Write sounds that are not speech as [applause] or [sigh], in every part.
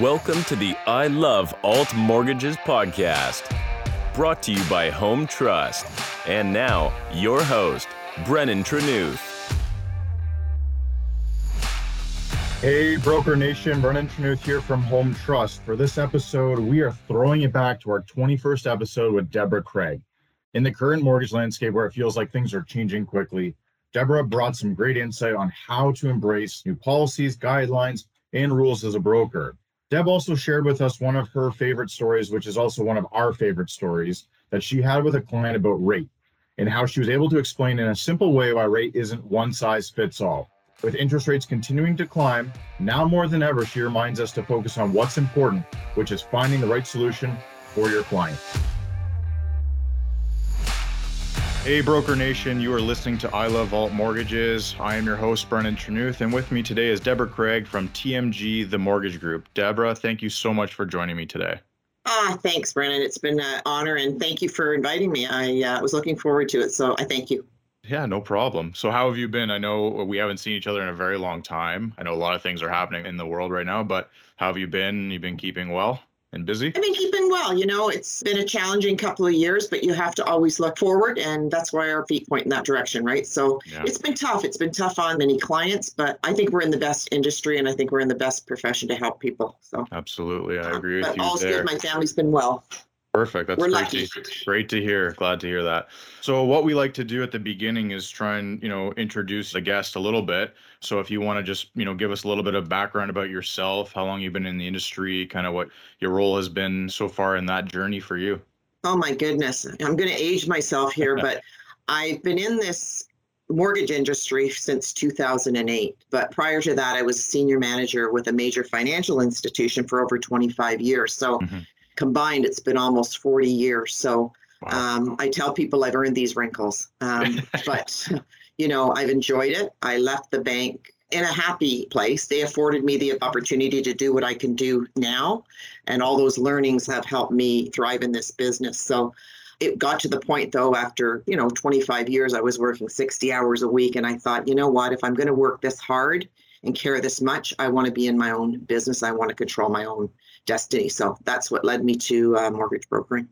Welcome to the I Love Alt Mortgages podcast, brought to you by Home Trust. And now, your host, Brennan Trenuth. Hey, Broker Nation, Brennan Trenuth here from Home Trust. For this episode, we are throwing it back to our 21st episode with Deborah Craig. In the current mortgage landscape where it feels like things are changing quickly, Deborah brought some great insight on how to embrace new policies, guidelines, and rules as a broker. Deb also shared with us one of her favorite stories, which is also one of our favorite stories that she had with a client about rate and how she was able to explain in a simple way why rate isn't one size fits all. With interest rates continuing to climb, now more than ever, she reminds us to focus on what's important, which is finding the right solution for your client. Hey, Broker Nation, you are listening to I Love Alt Mortgages. I am your host, Brennan Trenuth, and with me today is Deborah Craig from TMG, the Mortgage Group. Deborah, thank you so much for joining me today. Ah, thanks, Brennan. It's been an honor, and thank you for inviting me. I uh, was looking forward to it, so I thank you. Yeah, no problem. So, how have you been? I know we haven't seen each other in a very long time. I know a lot of things are happening in the world right now, but how have you been? You've been keeping well? And busy? I've been keeping well. You know, it's been a challenging couple of years, but you have to always look forward, and that's why our feet point in that direction, right? So yeah. it's been tough. It's been tough on many clients, but I think we're in the best industry, and I think we're in the best profession to help people. So absolutely, I uh, agree with you. All's there. good. My family's been well. Perfect. That's We're great lucky. to great to hear. Glad to hear that. So what we like to do at the beginning is try and, you know, introduce the guest a little bit. So if you want to just, you know, give us a little bit of background about yourself, how long you've been in the industry, kind of what your role has been so far in that journey for you. Oh my goodness. I'm going to age myself here, [laughs] but I've been in this mortgage industry since 2008. But prior to that, I was a senior manager with a major financial institution for over 25 years. So mm-hmm combined, it's been almost 40 years. So wow. um, I tell people I've earned these wrinkles. Um, [laughs] but, you know, I've enjoyed it. I left the bank in a happy place. They afforded me the opportunity to do what I can do now. And all those learnings have helped me thrive in this business. So it got to the point though after you know 25 years i was working 60 hours a week and i thought you know what if i'm going to work this hard and care this much i want to be in my own business i want to control my own destiny. So that's what led me to uh, mortgage brokering.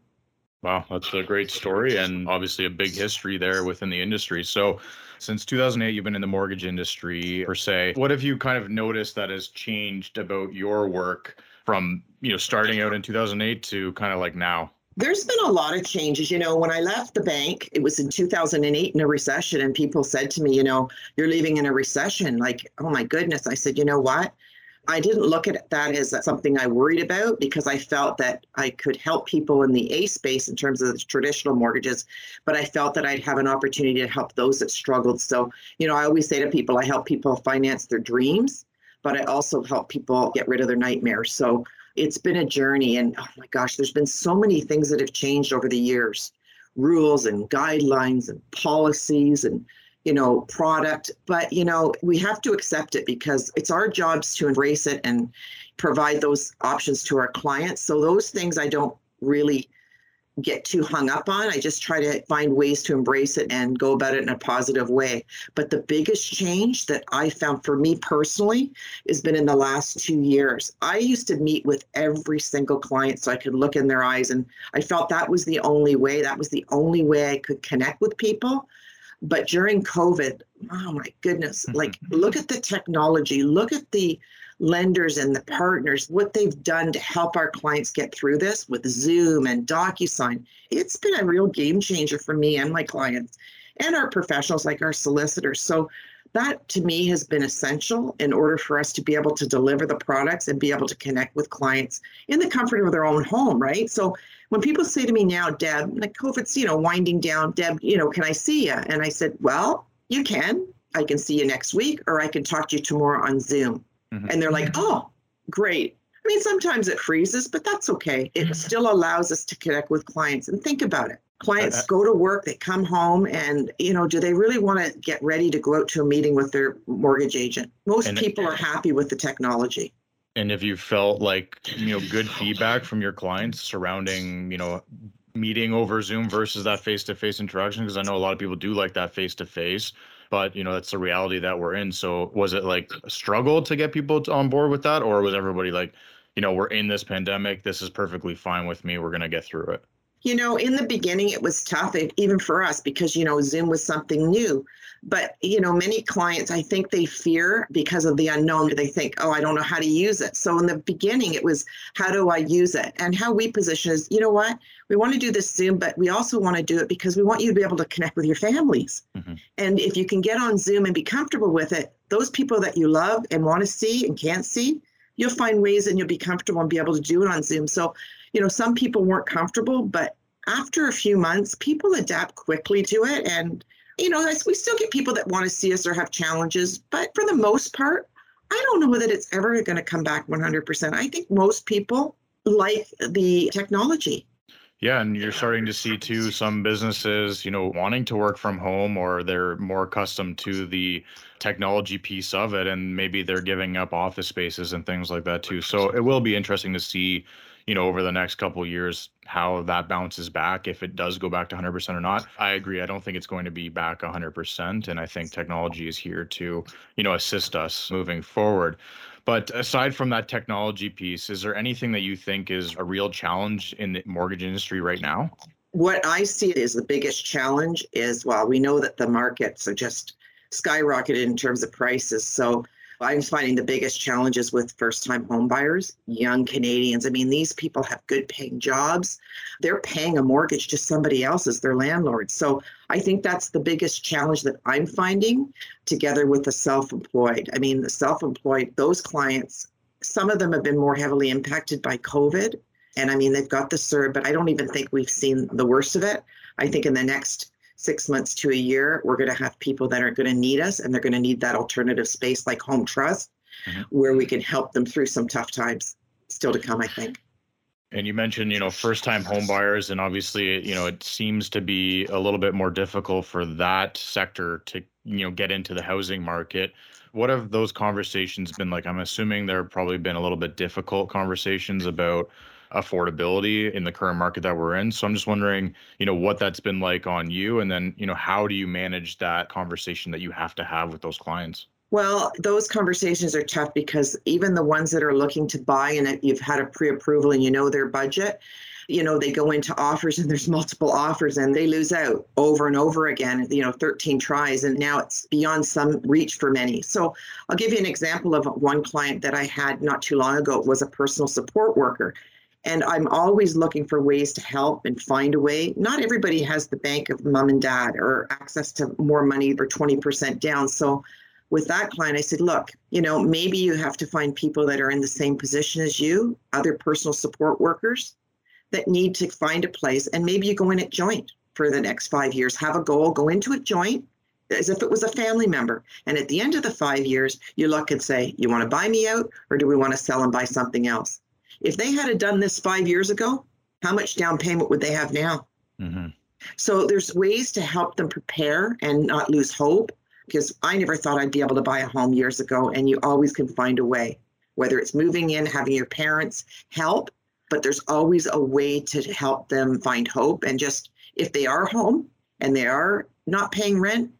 Wow, that's a great story and obviously a big history there within the industry. So, since 2008, you've been in the mortgage industry per se. What have you kind of noticed that has changed about your work from you know starting out in 2008 to kind of like now? There's been a lot of changes. You know, when I left the bank, it was in 2008 in a recession, and people said to me, you know, you're leaving in a recession. Like, oh my goodness. I said, you know what? I didn't look at that as something I worried about because I felt that I could help people in the A space in terms of the traditional mortgages, but I felt that I'd have an opportunity to help those that struggled. So, you know, I always say to people, I help people finance their dreams, but I also help people get rid of their nightmares. So it's been a journey. And oh my gosh, there's been so many things that have changed over the years rules and guidelines and policies and you know, product. But, you know, we have to accept it because it's our jobs to embrace it and provide those options to our clients. So those things I don't really get too hung up on. I just try to find ways to embrace it and go about it in a positive way. But the biggest change that I found for me personally has been in the last two years. I used to meet with every single client so I could look in their eyes, and I felt that was the only way. That was the only way I could connect with people. But during COVID, oh my goodness, mm-hmm. like look at the technology, look at the lenders and the partners, what they've done to help our clients get through this with Zoom and DocuSign. It's been a real game changer for me and my clients and our professionals like our solicitors. So that to me has been essential in order for us to be able to deliver the products and be able to connect with clients in the comfort of their own home, right? So when people say to me now, Deb, like COVID's, you know, winding down, Deb, you know, can I see you? And I said, well, you can. I can see you next week, or I can talk to you tomorrow on Zoom. Mm-hmm. And they're like, oh, great. I mean, sometimes it freezes, but that's okay. It mm-hmm. still allows us to connect with clients and think about it. Clients uh, go to work, they come home, and you know, do they really want to get ready to go out to a meeting with their mortgage agent? Most people are happy with the technology and if you felt like you know [laughs] good oh, feedback from your clients surrounding you know meeting over zoom versus that face-to-face interaction because i know a lot of people do like that face-to-face but you know that's the reality that we're in so was it like a struggle to get people to, on board with that or was everybody like you know, we're in this pandemic. This is perfectly fine with me. We're going to get through it? You know, in the beginning, it was tough, even for us, because, you know, Zoom was something new. But, you know, many clients, I think they fear because of the unknown. They think, oh, I don't know how to use it. So in the beginning, it was, how do I use it? And how we position is, you know what? We want to do this Zoom, but we also want to do it because we want you to be able to connect with your families. Mm-hmm. And if you can get on Zoom and be comfortable with it, those people that you love and want to see and can't see, you'll find ways and you'll be comfortable and be able to do it on Zoom. So, you know, some people weren't comfortable, but after a few months, people adapt quickly to it. And, you know, we still get people that want to see us or have challenges, but for the most part, I don't know that it's ever going to come back 100%. I think most people like the technology. Yeah, and you're starting to see too some businesses, you know, wanting to work from home or they're more accustomed to the technology piece of it and maybe they're giving up office spaces and things like that too. So it will be interesting to see, you know, over the next couple years how that bounces back if it does go back to 100% or not. I agree. I don't think it's going to be back 100% and I think technology is here to, you know, assist us moving forward. But aside from that technology piece, is there anything that you think is a real challenge in the mortgage industry right now? What I see is the biggest challenge is well, we know that the markets are just skyrocketed in terms of prices. So I'm finding the biggest challenges with first time homebuyers, young Canadians. I mean, these people have good paying jobs. They're paying a mortgage to somebody else as their landlord. So I think that's the biggest challenge that I'm finding together with the self employed. I mean, the self employed, those clients, some of them have been more heavily impacted by COVID. And I mean, they've got the CERB, but I don't even think we've seen the worst of it. I think in the next six months to a year, we're going to have people that are going to need us and they're going to need that alternative space like Home Trust, mm-hmm. where we can help them through some tough times still to come, I think. And you mentioned, you know, first time home buyers, and obviously, you know, it seems to be a little bit more difficult for that sector to, you know, get into the housing market. What have those conversations been like? I'm assuming there have probably been a little bit difficult conversations about affordability in the current market that we're in. So I'm just wondering, you know, what that's been like on you and then, you know, how do you manage that conversation that you have to have with those clients? Well, those conversations are tough because even the ones that are looking to buy and you've had a pre-approval and you know their budget, you know, they go into offers and [laughs] there's multiple offers and they lose out over and over again, you know, 13 tries and now it's beyond some reach for many. So I'll give you an example of one client that I had not too long ago. It was a personal support worker and I'm always looking for ways to help and find a way. Not everybody has the bank of mom and dad or access to more money or 20% down. So with that client, I said, look, you know, maybe you have to find people that are in the same position as you, other personal support workers that need to find a place. And maybe you go in at joint for the next five years, have a goal, go into a joint as if it was a family member. And at the end of the five years, you look and say, you want to buy me out or do we want to sell and buy something else? If they had done this five years ago, how much down payment would they have now? Mm-hmm. So there's ways to help them prepare and not lose hope because I never thought I'd be able to buy a home years ago, and you always can find a way, whether it's moving in, having your parents help, but there's always a way to help them find hope. And just if they are home and they are not paying rent,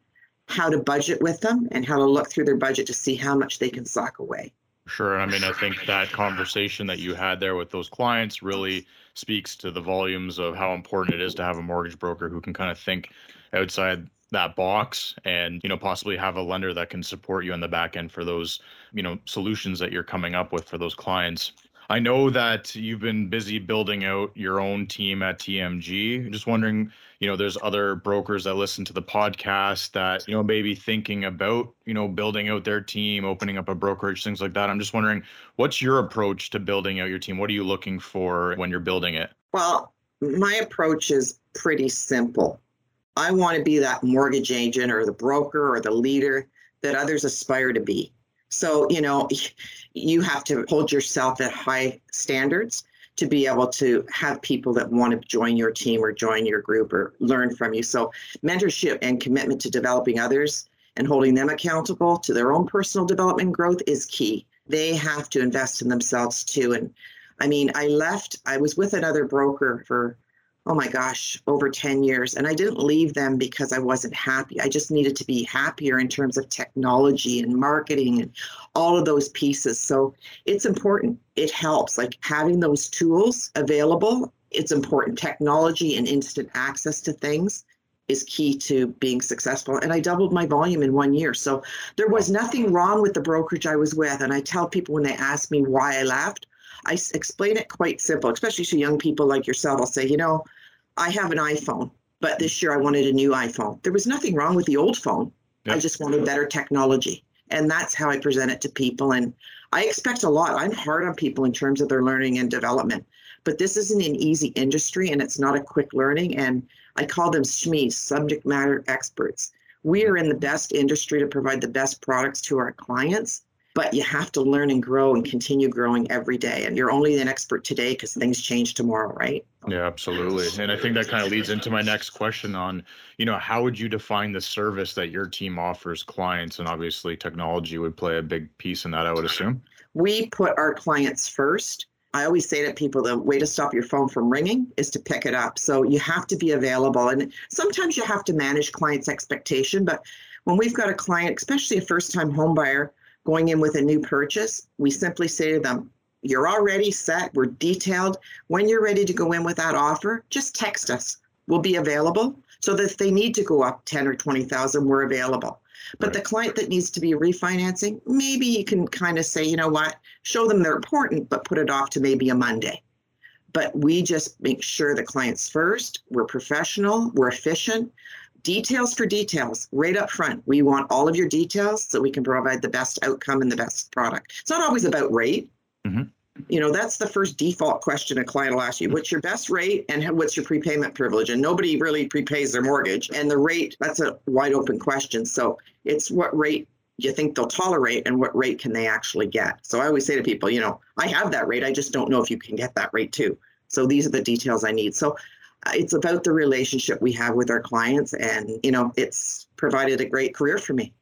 how to budget with them and how to look through their budget to see how much they can sock away. Sure. I mean, I think that conversation that you had there with those clients really speaks to the volumes of how important it is to have a mortgage broker who can kind of think outside that box and you know possibly have a lender that can support you on the back end for those you know solutions that you're coming up with for those clients I know that you've been busy building out your own team at TMG. Just wondering, you know, there's other brokers that listen to the podcast that, you know, maybe thinking about, you know, building out their team, opening up a brokerage, things like that. I'm just wondering, what's your approach to building out your team? What are you looking for when you're building it? Well, my approach is pretty simple. I want to be that mortgage agent or the broker or the leader that others aspire to be. So, you know, [laughs] you have to hold yourself at high standards to be able to have people that want to join your team or join your group or learn from you. So, mentorship and commitment to developing others and holding them accountable to their own personal development growth is key. They have to invest in themselves too. And I mean, I left, I was with another broker for oh my gosh, over 10 years. And I didn't leave them because I wasn't happy. I just needed to be happier in terms of technology and marketing and all of those pieces. So it's important. It helps. Like having those tools available, it's important. Technology and instant access to things is key to being successful. And I doubled my volume in one year. So there was nothing wrong with the brokerage I was with. And I tell people when they ask me why I left, I explain it quite simple, especially to young people like yourself. I'll say, you know, I have an iPhone, but this year I wanted a new iPhone. There was nothing wrong with the old phone. Yep. I just wanted better technology. And that's how I present it to people. And I expect a lot. I'm hard on people in terms of their learning and development. But this isn't an easy industry and it's not a quick learning. And I call them SMEs, subject matter experts. We are in the best industry to provide the best products to our clients but you have to learn and grow and continue growing every day. And you're only an expert today because things change tomorrow, right? Yeah, absolutely. And I think that kind of leads into my next question on, you know, how would you define the service that your team offers clients? And obviously, technology would play a big piece in that, I would assume. We put our clients first. I always say to people the way to stop your phone from ringing is to pick it up. So you have to be available. And sometimes you have to manage clients' expectation. But when we've got a client, especially a first time home buyer, going in with a new purchase, we simply say to them, you're already set, we're detailed. When you're ready to go in with that offer, just text us. We'll be available so that if they need to go up 10 or 20,000, we're available. But right. the client that needs to be refinancing, maybe you can kind of say, you know what, show them they're important, but put it off to maybe a Monday. But we just make sure the client's first, we're professional, we're efficient, details for details right up front. We want all of your details so we can provide the best outcome and the best product. It's not always about rate. Mm-hmm. You know, that's the first default question a client will ask you. What's your best rate and what's your prepayment privilege? And nobody really prepays their mortgage. And the rate, that's a wide open question. So it's what rate you think they'll tolerate and what rate can they actually get. So I always say to people, you know, I have that rate. I just don't know if you can get that rate too. So these are the details I need. So it's about the relationship we have with our clients and you know it's provided a great career for me.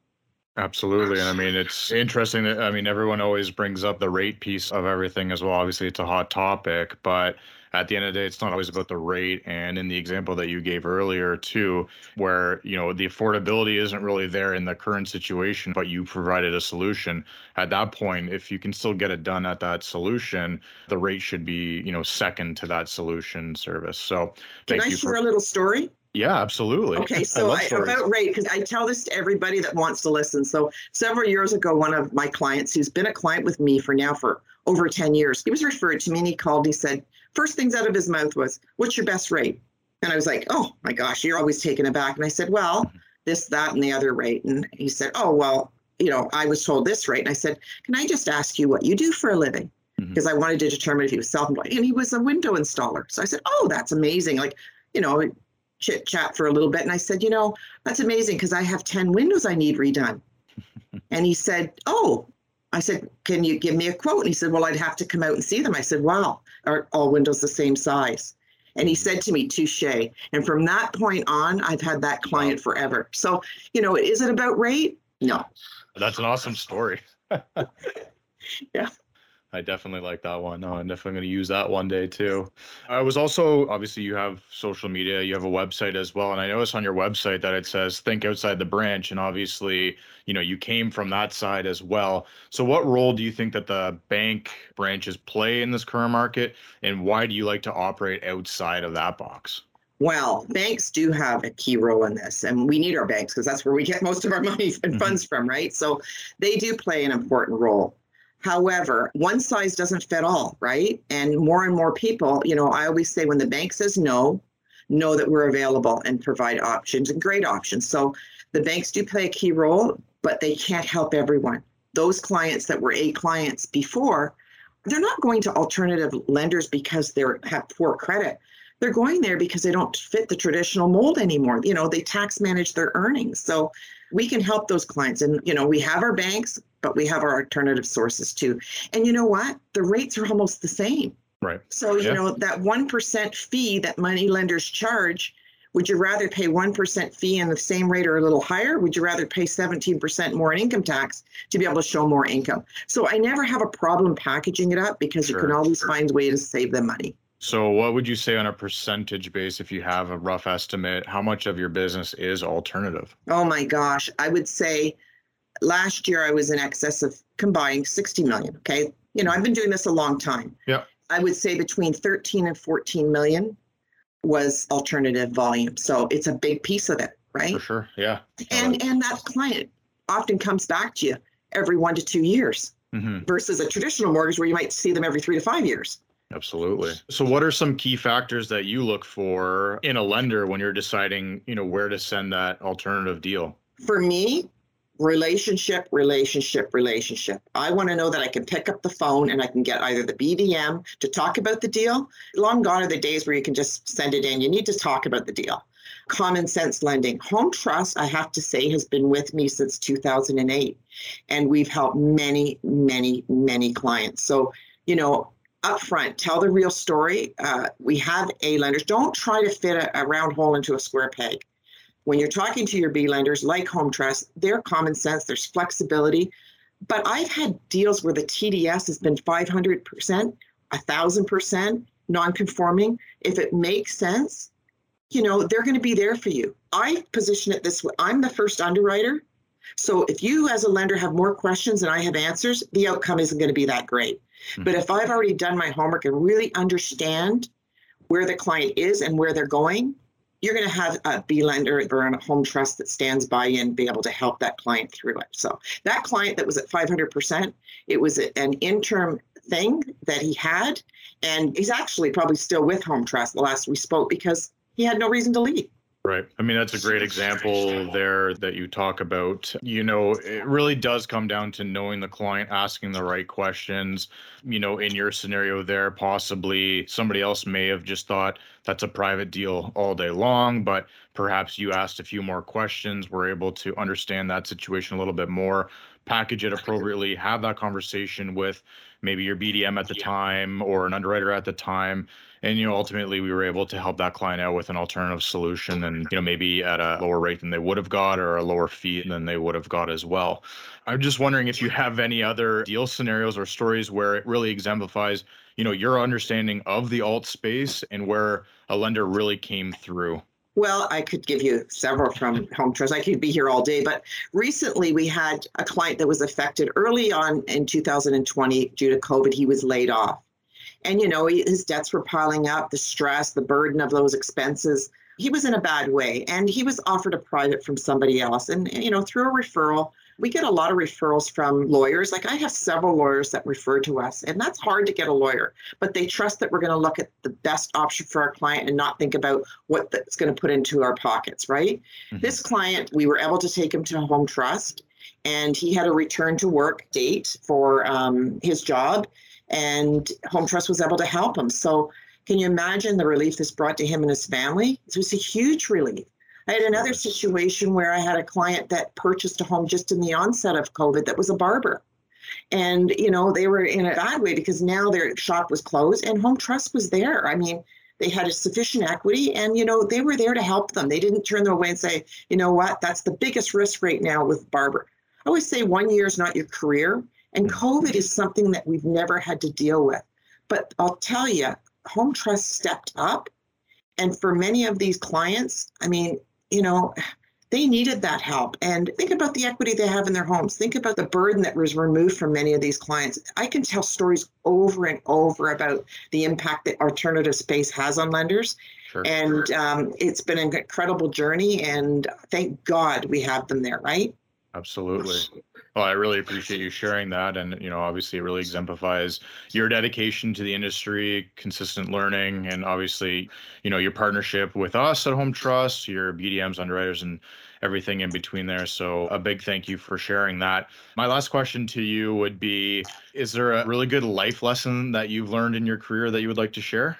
Absolutely. And i mean it's interesting that i mean everyone always brings up the rate piece of everything as well. Obviously it's a hot topic but at the end of the day, it's not always about the rate. And in the example that you gave earlier, too, where you know the affordability isn't really there in the current situation, but you provided a solution. At that point, if you can still get it done at that solution, the rate should be you know second to that solution service. So, can I share for- a little story? Yeah, absolutely. Okay, so I, about rate, because I tell this to everybody that wants to listen. So several years ago, one of my clients, who's been a client with me for now for over 10 years, he was referred to me and he called. He said, first things out of his mouth was, What's your best rate? And I was like, Oh my gosh, you're always taken aback. And I said, Well, this, that, and the other rate. And he said, Oh, well, you know, I was told this rate. And I said, Can I just ask you what you do for a living? Because mm-hmm. I wanted to determine if he was self employed. And he was a window installer. So I said, Oh, that's amazing. Like, you know, chit chat for a little bit. And I said, You know, that's amazing because I have 10 windows I need redone. [laughs] and he said, Oh, I said, Can you give me a quote? And he said, Well, I'd have to come out and see them. I said, Wow, are all windows the same size? And he said to me, touche. And from that point on, I've had that client forever. So, you know, is it about rate? No. That's an awesome story. [laughs] yeah. I definitely like that one. No, I'm definitely going to use that one day too. [laughs] I was also obviously you have social media, you have a website as well, and I noticed on your website that it says think outside the branch, and obviously you know you came from that side as well. So what role do you think that the bank branches play in this current market, and why do you like to operate outside of that box? Well, banks do have a key role in this, and we need our banks because that's where we get [laughs] most of our money and mm-hmm. funds from, right? So they do play an important role. However, one size doesn't fit all, right? And more and more people, you know, I always say when the bank says no, know that we're available and provide options and great options. So the banks do play a key role, but they can't help everyone. Those clients that were A clients before, they're not going to alternative lenders because they have poor credit. They're going there because they don't fit the traditional mold anymore. You know, they tax manage their earnings. So we can help those clients. And, you know, we have our banks, but we have our alternative sources too. And you know what? The rates are almost the same. Right. So, you yeah. know, that 1% fee that money lenders charge, would you rather pay 1% fee and the same rate or a little higher? Would you rather pay 17% more in income tax to be able to show more income? So I never have a problem packaging it up because sure, you can always sure. find a way to save them money. So, what would you say on a percentage base, if you have a rough estimate, how much of your business is alternative? Oh my gosh. I would say last year I was in excess of combined 60 million. Okay. You know, I've been doing this a long time. Yeah. I would say between 13 and 14 million was alternative volume. So it's a big piece of it, right? For sure. Yeah. And and that client often comes back to you every one to two years hmm versus a traditional mortgage where you might see them every three to five years. Absolutely. So, what are some key factors that you look for in a lender when you're deciding, you know, where to send that alternative deal? For me, relationship, relationship, relationship. I want to know that I can pick up the phone and I can get either the BDM to talk about the deal. Long gone are the days where you can just send it in. You need to talk about the deal. Common sense lending. Home Trust, I have to say, has been with me since 2008. And we've helped many, many, many clients. So, you know, upfront, tell the real story. Uh, we have A lenders. Don't try to fit a, a round hole into a square peg when you're talking to your B lenders like Home Trust, they're common sense, there's flexibility. But I've had deals where the TDS has been 500%, 1,000% non-conforming. If it makes sense, you know, they're going to be there for you. I position it this way I'm the first underwriter. So if you as a lender have more questions than I have answers, the outcome isn't going to be that great. But if mm-hmm. I've already done my homework and really understand where the client is and where they're going, you're going to have a B lender or a home trust that stands by you and be able to help that client through it. So that client that was at 500%, it was an interim thing that he had, and he's actually probably still with Home Trust the last we spoke because he had no reason to leave. Right. I mean, that's a great example there that you talk about. You know, it really does come down to knowing the client, asking the right questions. You know, in your scenario there, possibly somebody else may have just thought that's a private deal all day long, but perhaps you asked a few more questions, were able to understand that situation a little bit more, package it appropriately, have that conversation with maybe your BDM at the time or an underwriter at the time and you know ultimately we were able to help that client out with an alternative solution and you know maybe at a lower rate than they would have got or a lower fee than they would have got as well. I'm just wondering if you have any other deal scenarios or stories where it really exemplifies you know your understanding of the alt space and where a lender really came through Well, I could give you several from Home Trust. I could be here all day, but recently we had a client that was affected early on in 2020 due to COVID. He was laid off. And, you know, his debts were piling up, the stress, the burden of those expenses. He was in a bad way. And he was offered a private from somebody else. And, you know, through a referral, we get a lot of referrals from lawyers. Like I have several lawyers that refer to us, and that's hard to get a lawyer, but they trust that we're going to look at the best option for our client and not think about what that's going to put into our pockets, right? Mhm. This client, we were able to take him to Home Trust, and he had a return to work date for um, his job, and Home Trust was able to help him. So, can you imagine the relief this brought to him and his family? It was a huge relief. I had another situation where I had a client that purchased a home just in the onset of COVID that was a barber. And, you know, they were in a bad way because now their shop was closed and Home Trust was there. I mean, they had a sufficient equity and, you know, they were there to help them. They didn't turn them away and say, you know what, that's the biggest risk right now with barber. I always say one year is not your career. And mm-hmm. COVID is something that we've never had to deal with. But I'll tell you, Home Trust stepped up. And for many of these clients, I mean, you know, they needed that help. And think about the equity they have in their homes. Think about the burden that was removed from many of these clients. I can tell stories over and over about the impact that alternative space has on lenders. sure And um, it's been an incredible journey. And thank God we have them there, right? Absolutely. [laughs] Well, I really appreciate you sharing that. And, you know, obviously it really exemplifies your dedication to the industry, consistent learning, and obviously, you know, your partnership with us at Home Trust, your BDMs, underwriters, and everything in between there. So a big thank you for sharing that. My last question to you would be Is there a really good life lesson that you've learned in your career that you would like to share?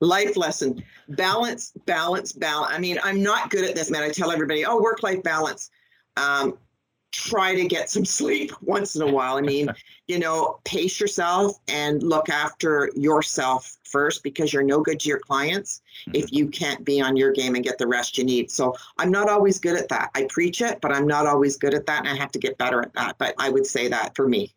life lesson balance balance balance i mean i'm not good at this man i tell everybody oh work life balance um, try to get some sleep [laughs] once in a while. I mean [laughs] you know pace yourself and look after yourself first because you're no good to your clients if mm-hmm. you can't be on your game and get the rest you need. So i'm not always good at that. I preach it but i'm not always good at that and i have to get better at that. But i would say that for me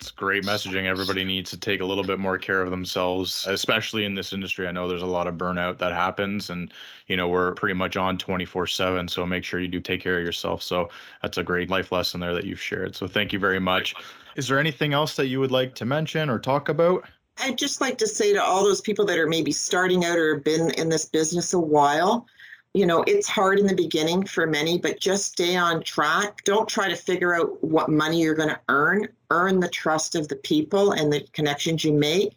It's great messaging. Everybody needs to take a little bit more care of themselves, especially in this industry. I know there's a lot of burnout that happens, and you know we're pretty much on 24/7. So make sure you do take care of yourself. So that's a great life lesson there that you've shared. So thank you very much. Is there anything else that you would like to mention or talk about? I'd just like to say to all those people that are maybe starting out or have been in this business a while, you know, it's hard in the beginning for many, but just stay on track. Don't try to figure out what money you're going to earn. Earn the trust of the people and the connections you make.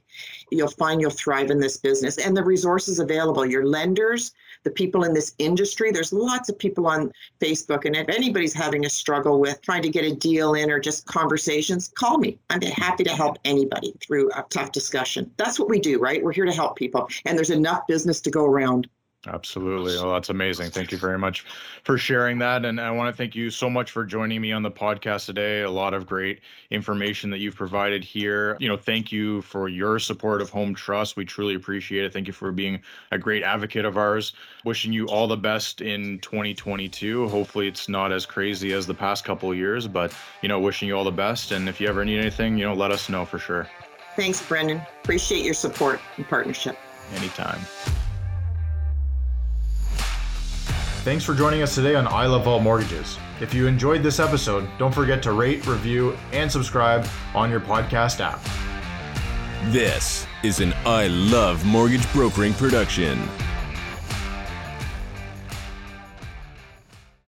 You'll find you'll thrive in this business and the resources available. Your lenders, the people in this industry. There's lots of people on Facebook. And if anybody's having a struggle with trying to get a deal in or just conversations, call me. I'm happy to help anybody through a tough discussion. That's what we do, right? We're here to help people. And there's enough business to go around. Absolutely. Well, oh, that's amazing. Thank you very much for sharing that. And I want to thank you so much for joining me on the podcast today. A lot of great information that you've provided here. You know, thank you for your support of Home Trust. We truly appreciate it. Thank you for being a great advocate of ours. Wishing you all the best in 2022. Hopefully, it's not as crazy as the past couple years, but, you know, wishing you all the best. And if you ever need anything, you know, let us know for sure. Thanks, Brendan. Appreciate your support and partnership. Anytime. Thanks for joining us today on I Love Alt Mortgages. If you enjoyed this episode, don't forget to rate, review, and subscribe on your podcast app. This is an I Love Mortgage Brokering production.